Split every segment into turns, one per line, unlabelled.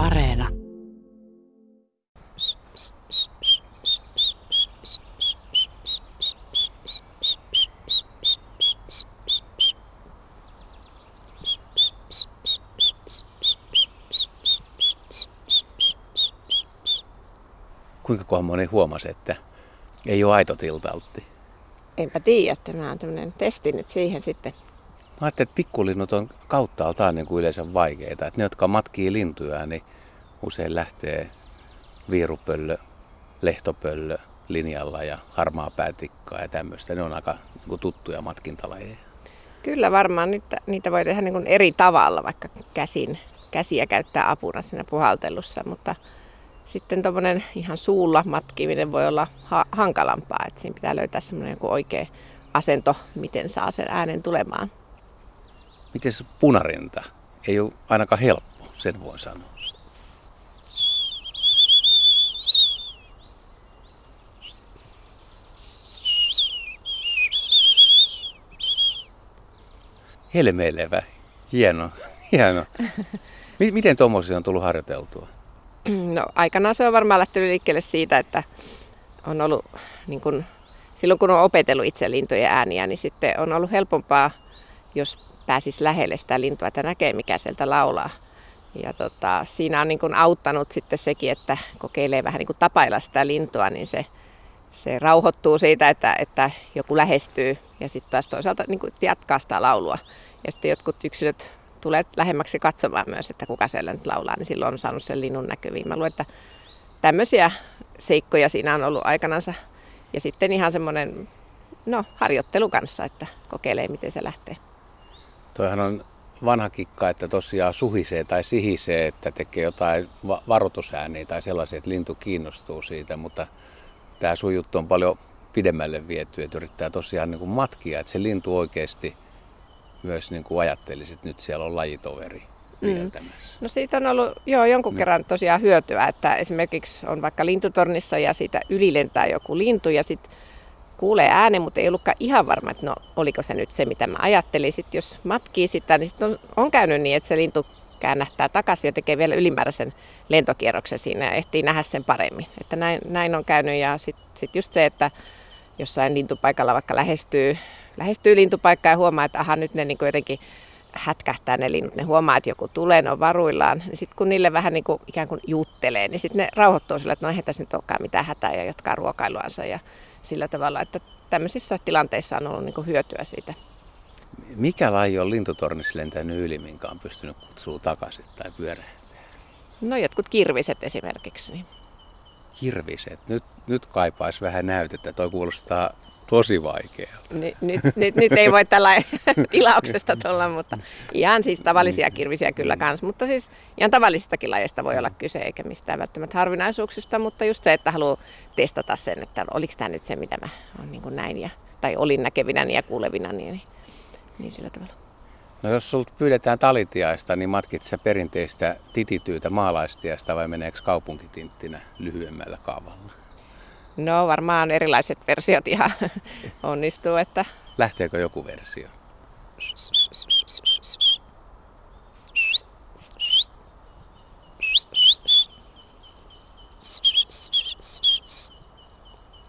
Areena.
Kuinka kohan moni huomasi, että ei ole aito tiltaltti?
Enpä tiedä, että mä oon tämmönen testi nyt siihen sitten.
Mä ajattelin, että pikkulinnut on kauttaaltaan niin kuin yleensä vaikeita. Että ne, jotka matkii lintuja, niin usein lähtee viirupöllö, lehtopöllö linjalla ja harmaa päätikkaa ja tämmöistä. Ne on aika niin kuin tuttuja matkintalajeja.
Kyllä varmaan niitä, niitä voi tehdä niin kuin eri tavalla, vaikka käsin, käsiä käyttää apuna siinä puhaltelussa, mutta sitten tuommoinen ihan suulla matkiminen voi olla ha- hankalampaa, että siinä pitää löytää semmoinen oikea asento, miten saa sen äänen tulemaan.
Miten se punarinta? Ei ole ainakaan helppo, sen voin sanoa. Helmeilevä. Hieno, hieno. Miten tuommoisia on tullut harjoiteltua?
No aikanaan se on varmaan lähtenyt liikkeelle siitä, että on ollut, niin kun, silloin kun on opetellut itse lintujen ääniä, niin sitten on ollut helpompaa, jos pääsis lähelle sitä lintua, että näkee mikä sieltä laulaa. Ja tota, siinä on niin kun auttanut sitten sekin, että kokeilee vähän niin kuin tapailla sitä lintua, niin se, se rauhoittuu siitä, että, että joku lähestyy ja sitten taas toisaalta niin kuin jatkaa sitä laulua. Ja sitten jotkut yksilöt tulee lähemmäksi katsomaan myös, että kuka siellä nyt laulaa, niin silloin on saanut sen linnun näkyviin. Mä luulen, että tämmöisiä seikkoja siinä on ollut aikanansa. Ja sitten ihan semmoinen no, harjoittelu kanssa, että kokeilee miten se lähtee.
Toihan on vanha kikka, että tosiaan suhisee tai sihisee, että tekee jotain va- varoitusääniä tai sellaisia, että lintu kiinnostuu siitä, mutta tämä sujuttu on paljon pidemmälle viety, että yrittää tosiaan niin kuin matkia, että se lintu oikeasti myös niin kuin ajattelisi, että nyt siellä on lajitoveri vieltämässä.
No siitä on ollut joo, jonkun
No.
kerran tosiaan hyötyä, että esimerkiksi on vaikka lintutornissa ja siitä ylilentää joku lintu ja sitten kuulee äänen, mutta ei ollutkaan ihan varma, että no oliko se nyt se, mitä mä ajattelin. Sitten jos matkii sitä, niin sit on, on käynyt niin, että se lintu käännähtää takaisin ja tekee vielä ylimääräisen lentokierroksen siinä ja ehtii nähdä sen paremmin. Että näin, näin on käynyt ja sitten sit just se, että jossain lintupaikalla vaikka lähestyy, lähestyy lintupaikkaa ja huomaa, että aha nyt ne niin jotenkin hätkähtää ne linnut, ne huomaa, että joku tulee, ne on varuillaan. Niin sitten kun niille vähän niin kuin ikään kuin juttelee, niin sitten ne rauhoittuu sillä, että no eihän tässä nyt olekaan mitään hätää ja jatkaa ruokailuansa ja sillä tavalla, että tämmöisissä tilanteissa on ollut niin hyötyä siitä.
Mikä laji on lintutornissa lentänyt yli, minkä on pystynyt kutsua takaisin tai pyörähtää?
No jotkut kirviset esimerkiksi. Niin.
Kirviset. Nyt, nyt kaipaisi vähän näytettä. Toi kuulostaa tosi vaikealta.
Nyt, nyt, nyt, nyt ei voi tällä tilauksesta tulla, mutta ihan siis tavallisia kirvisiä kyllä kans. Mutta siis ihan tavallisistakin lajeista voi olla kyse, eikä mistään välttämättä harvinaisuuksista, mutta just se, että haluaa testata sen, että oliko tämä nyt se, mitä mä on niin kuin näin, ja, tai olin näkevinäni ja kuulevina, niin, niin sillä tavalla.
No jos sulta pyydetään talitiaista, niin matkit sä perinteistä titityytä maalaistiaista vai meneekö kaupunkitinttinä lyhyemmällä kaavalla?
No varmaan erilaiset versiot ihan onnistuu, että
Lähteekö joku versio?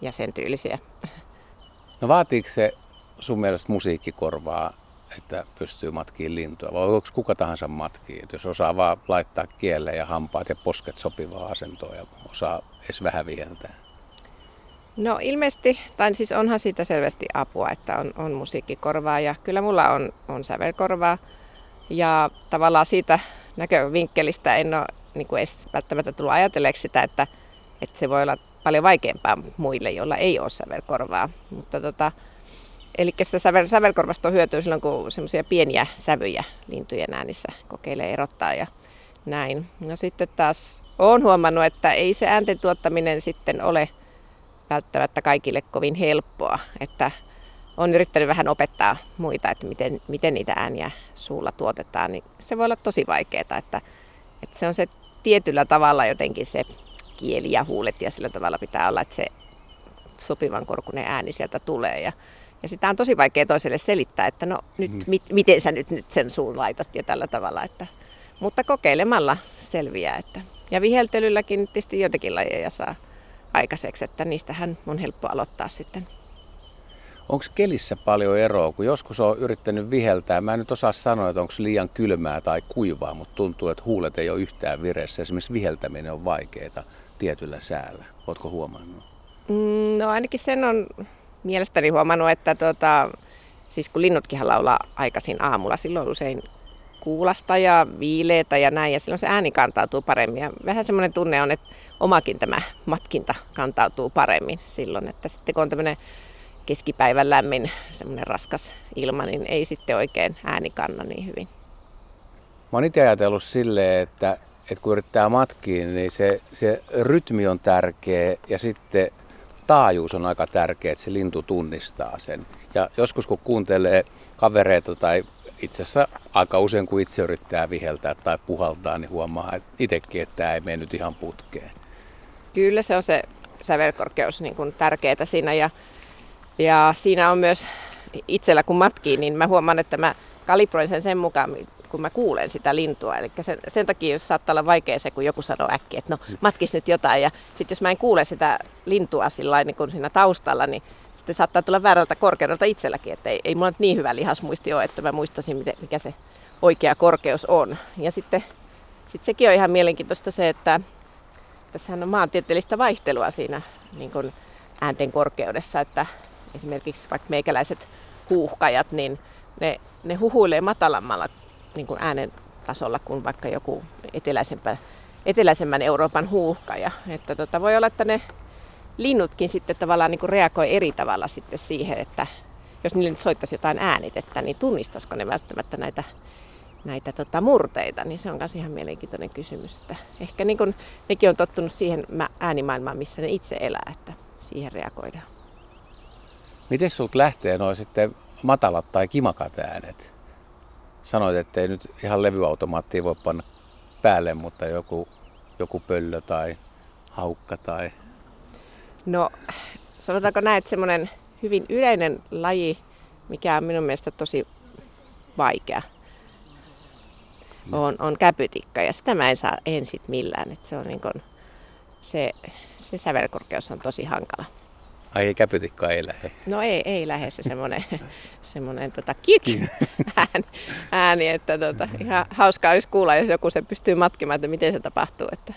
ja sen tyylisiä.
No vaatiiko se sun mielestä musiikkikorvaa, että pystyy matkiin lintua? Vai onko kuka tahansa matkii? Et jos osaa vaan laittaa kieleen ja hampaat ja posket sopivaa asentoa ja osaa edes vähän viheltää.
No ilmeisesti, tai siis onhan siitä selvästi apua, että on, on musiikkikorvaa ja kyllä mulla on, on sävelkorvaa. Ja tavallaan siitä näkövinkkelistä en ole niin kuin edes välttämättä tullut ajatelleeksi sitä, että, että se voi olla paljon vaikeampaa muille, joilla ei ole sävelkorvaa. Mutta tota, eli sitä sävel, sävelkorvasta on hyötyä silloin, kun semmoisia pieniä sävyjä lintujen äänissä kokeilee erottaa ja näin. No sitten taas olen huomannut, että ei se äänten tuottaminen sitten ole välttämättä kaikille kovin helppoa. Että on yrittänyt vähän opettaa muita, että miten, miten niitä ääniä suulla tuotetaan, niin se voi olla tosi vaikeaa, että, että se on se tietyllä tavalla jotenkin se kieli ja huulet ja sillä tavalla pitää olla, että se sopivan korkunen ääni sieltä tulee. Ja, ja sitä on tosi vaikea toiselle selittää, että no nyt,
Mm.
mit, miten sä nyt, nyt sen suun laitat ja tällä tavalla. Että, mutta kokeilemalla selviää. Että. Ja viheltelylläkin tietysti joitakin lajeja saa aikaiseksi, että niistähän on helppo aloittaa sitten.
Onko kelissä paljon eroa, kun joskus on yrittänyt viheltää, mä en nyt osaa sanoa, että onko liian kylmää tai kuivaa, mutta tuntuu, että huulet ei ole yhtään vireessä. Esimerkiksi viheltäminen on vaikeaa tietyllä säällä. Oletko huomannut?
Mm, no ainakin sen on mielestäni huomannut, että tota, siis kun linnutkin laulaa aikaisin aamulla, silloin usein kuulasta ja viileitä ja näin, ja silloin se ääni kantautuu paremmin. Ja vähän semmoinen tunne on, että omakin tämä matkinta kantautuu paremmin silloin, että sitten kun on tämmöinen keskipäivän lämmin, semmoinen raskas ilma, niin ei sitten oikein ääni kanna niin hyvin.
Mä oon itse ajatellut silleen, että, että kun yrittää matkiin, niin se, se rytmi on tärkeä ja sitten taajuus on aika tärkeä, että se lintu tunnistaa sen. Ja joskus kun kuuntelee kavereita tai itse asiassa aika usein kun itse yrittää viheltää tai puhaltaa, niin huomaa että itsekin, että tämä ei mene nyt ihan putkeen.
Kyllä se on se sävelkorkeus niin kuin tärkeää siinä ja, ja siinä on myös itsellä kun matkii, niin mä huomaan, että mä kalibroin sen sen mukaan, kun mä kuulen sitä lintua. Eli sen, sen takia jos saattaa olla vaikea se, kun joku sanoo äkkiä, että no matkis nyt jotain. Ja sitten jos mä en kuule sitä lintua sillä niin kuin siinä taustalla, niin sitten saattaa tulla väärältä korkeudelta itselläkin. Että ei, ei mulla nyt niin hyvä lihasmuisti ole, että mä muistasin, mikä se oikea korkeus on. Ja sitten sit sekin on ihan mielenkiintoista se, että tässähän on maantieteellistä vaihtelua siinä niin kuin äänten korkeudessa, että esimerkiksi vaikka meikäläiset huuhkajat, niin ne, ne huhuilee matalammalla niin kuin äänen tasolla kuin vaikka joku eteläisempä, eteläisemmän Euroopan huuhkaja. Että tota, voi olla, että ne linnutkin sitten tavallaan niin kuin reagoi eri tavalla sitten siihen, että jos niille nyt soittaisi jotain äänitettä, niin tunnistaisiko ne välttämättä näitä, näitä tota, murteita, niin se on myös ihan mielenkiintoinen kysymys. Että ehkä niin kuin, nekin on tottunut siihen äänimaailmaan, missä ne itse elää, että siihen reagoidaan.
Miten sinulta lähtee noin sitten matalat tai kimakat äänet? Sanoit, että ei nyt ihan levyautomaattia voi panna päälle, mutta joku, joku pöllö tai haukka tai...
No sanotaanko näin, että semmoinen hyvin yleinen laji, mikä on minun mielestä tosi vaikea, on, on käpytikka ja sitä mä en saa ensin millään. Että se, on niin kuin, se, se sävelkorkeus on tosi hankala.
Ai ei käpytikka ei lähde?
No ei, ei lähde se semmoinen, semmoinen tota, kik ääni, ääni, että tota, ihan hauskaa olisi kuulla, jos joku se pystyy matkimaan, että miten se tapahtuu. Että,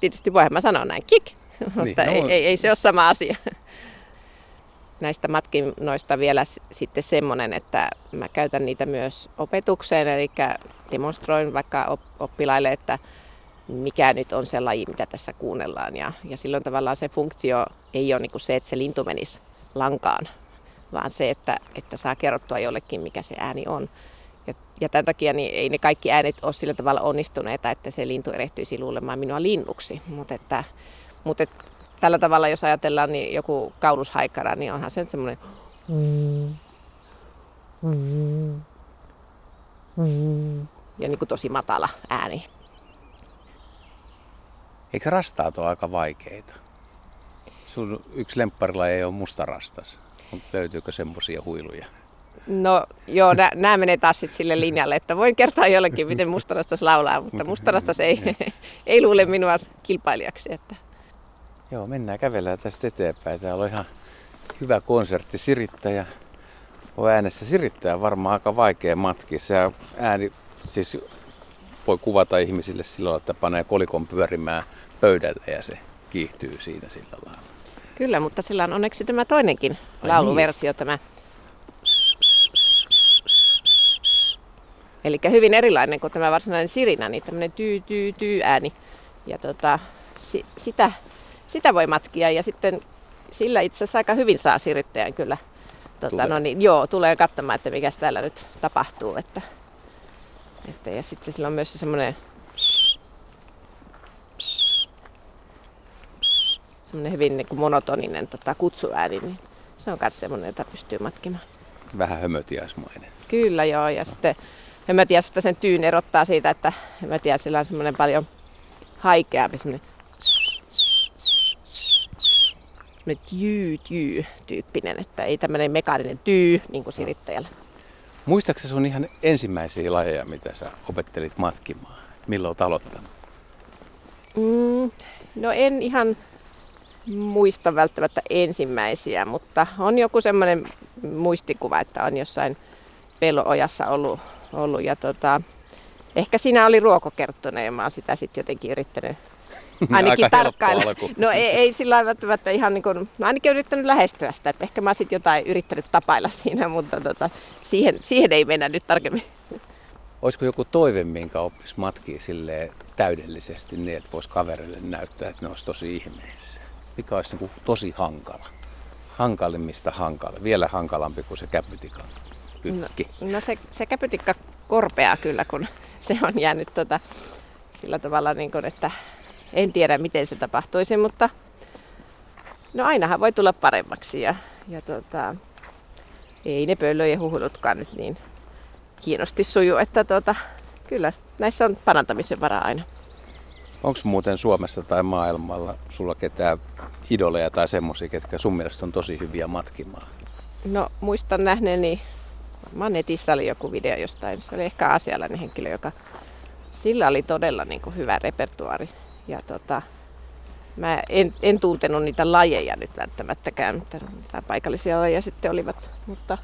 tietysti voihan mä sanoa näin kik, mutta niin, no, ei, ei, ei, se ole sama asia. Näistä matkinnoista vielä sitten semmoinen, että mä käytän niitä myös opetukseen, eli demonstroin vaikka oppilaille, että mikä nyt on se laji, mitä tässä kuunnellaan. Ja, ja silloin tavallaan se funktio ei ole niin kuin se, että se lintu menisi lankaan, vaan se, että, että saa kerrottua jollekin, mikä se ääni on. Ja, ja tämän takia niin ei ne kaikki äänet ole sillä tavalla onnistuneita, että se lintu erehtyisi luulemaan minua linnuksi. Mutta että, mutta tällä tavalla, jos ajatellaan, niin joku kaulushaikara, niin onhan se semmoinen ja niin kuin tosi matala ääni.
Eikö rastaat ole aika vaikeita? Sun yksi lempparilla ei ole mustarastas. Löytyykö semmoisia huiluja?
No joo, nämä menee taas sit sille linjalle, että voin kertoa jollekin, miten mustarastas laulaa, mutta mustarastas ei, ei luule minua kilpailijaksi. Että.
Joo, mennään kävellään tästä eteenpäin. Täällä on ihan hyvä konsertti. Sirittäjä on äänessä. Sirittäjä varmaan aika vaikea matki. Se ääni, siis voi kuvata ihmisille sillä että panee kolikon pyörimään pöydälle ja se kiihtyy siinä sillä lailla.
Kyllä, mutta sillä on onneksi tämä toinenkin Ai lauluversio, niin. tämä Eli hyvin erilainen kuin tämä varsinainen sirinä, niin tämmöinen tyy, tyy, tyy ääni. Ja tota, si, sitä, sitä voi matkia ja sitten sillä itse asiassa aika hyvin saa sirittäjän kyllä. Tota, no niin, joo, tulee katsomaan, että mikä täällä nyt tapahtuu. Että, että, ja sitten sillä on myös semmoinen semmoinen hyvin niin kuin monotoninen tota, kutsuääni, niin se on myös semmoinen, jota pystyy matkimaan.
Vähän hömötiäismainen.
Kyllä joo, ja sitten hömötiästä sen tyyn erottaa siitä, että hömötiäisillä on semmoinen paljon haikeampi semmoinen tyy, tyy tyyppinen, että ei tämmöinen mekaaninen tyy niin kuin sirittäjällä.
Muistaakseni sun ihan ensimmäisiä lajeja, mitä sä opettelit matkimaan? Milloin olet aloittanut?
Mm, no en ihan muista välttämättä ensimmäisiä, mutta on joku semmoinen muistikuva, että on jossain peloojassa ollut, ollut ja tota, ehkä siinä oli ruokokerttuna ja mä oon sitä sitten jotenkin yrittänyt ainakin tarkkailla. No ei, ei sillä välttämättä ihan niin kuin, mä ainakin yrittänyt lähestyä sitä, että ehkä mä sitten jotain yrittänyt tapailla siinä, mutta tota, siihen, siihen ei mennä nyt tarkemmin.
Olisiko joku toive, minkä oppisi matkia sille täydellisesti niin, että voisi kaverille näyttää, että ne olisi tosi ihmeessä? Mikä olisi niin kuin tosi hankala? Hankalimmista hankala. Vielä hankalampi kuin se käpytikan.
No, no se, se käpytikka korpeaa kyllä, kun se on jäänyt tota, sillä tavalla, niin kuin, että en tiedä miten se tapahtuisi, mutta no ainahan voi tulla paremmaksi ja, ja tota, ei ne pöllöjen huhulutkaan nyt niin hienosti suju, että tota, kyllä näissä on parantamisen varaa aina.
Onko muuten Suomessa tai maailmalla sulla ketään idoleja tai semmoisia, ketkä sun mielestä on tosi hyviä matkimaan?
No muistan nähneeni, varmaan netissä oli joku video jostain, se oli ehkä asialainen henkilö, joka sillä oli todella niin kuin hyvä repertuaari. Ja tota, mä en, en tuntenut niitä lajeja nyt välttämättäkään, mutta paikallisia lajeja sitten olivat, mutta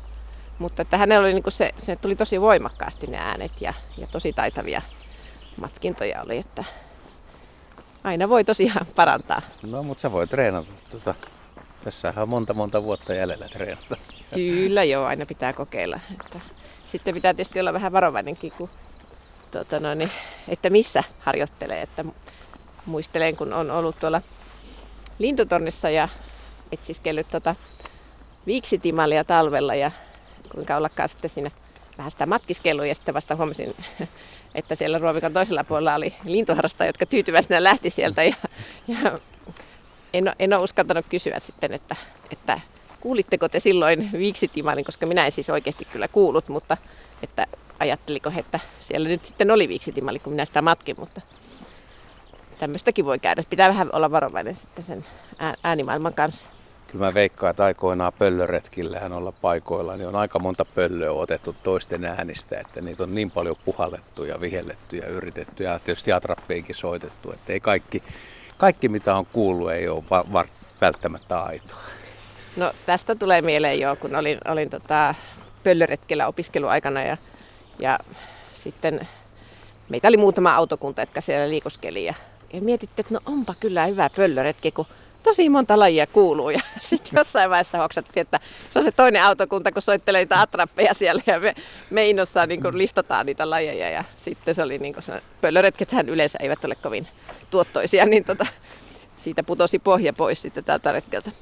mutta että hänellä oli niin kuin se, se tuli tosi voimakkaasti ne äänet ja, ja tosi taitavia matkintoja oli, että aina voi tosiaan parantaa.
No, mutta sä voi treenata. Tuota, tässähän on monta monta vuotta jäljellä treenata.
Kyllä joo, aina pitää kokeilla. Että sitten pitää tietysti olla vähän varovainenkin, kun, tuota, no, niin, että missä harjoittelee. Että muistelen, kun on ollut tuolla lintutornissa ja etsiskellyt tuota viiksitimalia talvella ja kuinka ollakaan sitten siinä vähän sitä matkiskelua ja sitten vasta huomasin, että siellä ruovikan toisella puolella oli lintuharrastajia, jotka tyytyväisenä lähti sieltä ja, ja en, en ole uskaltanut kysyä sitten, että, että kuulitteko te silloin viiksitimalin, koska minä en siis oikeasti kyllä kuullut, mutta että ajatteliko he, että siellä nyt sitten oli viiksitimali, kun minä sitä matkin, mutta tämmöistäkin voi käydä. Pitää vähän olla varovainen sitten sen äänimaailman kanssa
kyllä mä veikkaan, että aikoinaan pöllöretkillähän olla paikoilla, niin on aika monta pöllöä otettu toisten äänistä, että niitä on niin paljon puhallettu ja vihelletty ja yritetty ja tietysti atrappeinkin soitettu, että ei kaikki, kaikki mitä on kuullut ei ole va- va- välttämättä aitoa.
No tästä tulee mieleen jo, kun olin, olin tota pöllöretkellä opiskeluaikana ja, ja sitten meitä oli muutama autokunta, jotka siellä liikuskeli ja, ja mietitte, että no onpa kyllä hyvä pöllöretki, kun tosi monta lajia kuuluu. Ja sitten jossain vaiheessa hoksattiin, että se on se toinen autokunta, kun soittelee niitä atrappeja siellä ja me, me innossaan niin kuin listataan niitä lajeja. Ja sitten se oli niin kuin pöllöretkethän yleensä eivät ole kovin tuottoisia, niin tota, siitä putosi pohja pois sitten tältä retkeltä.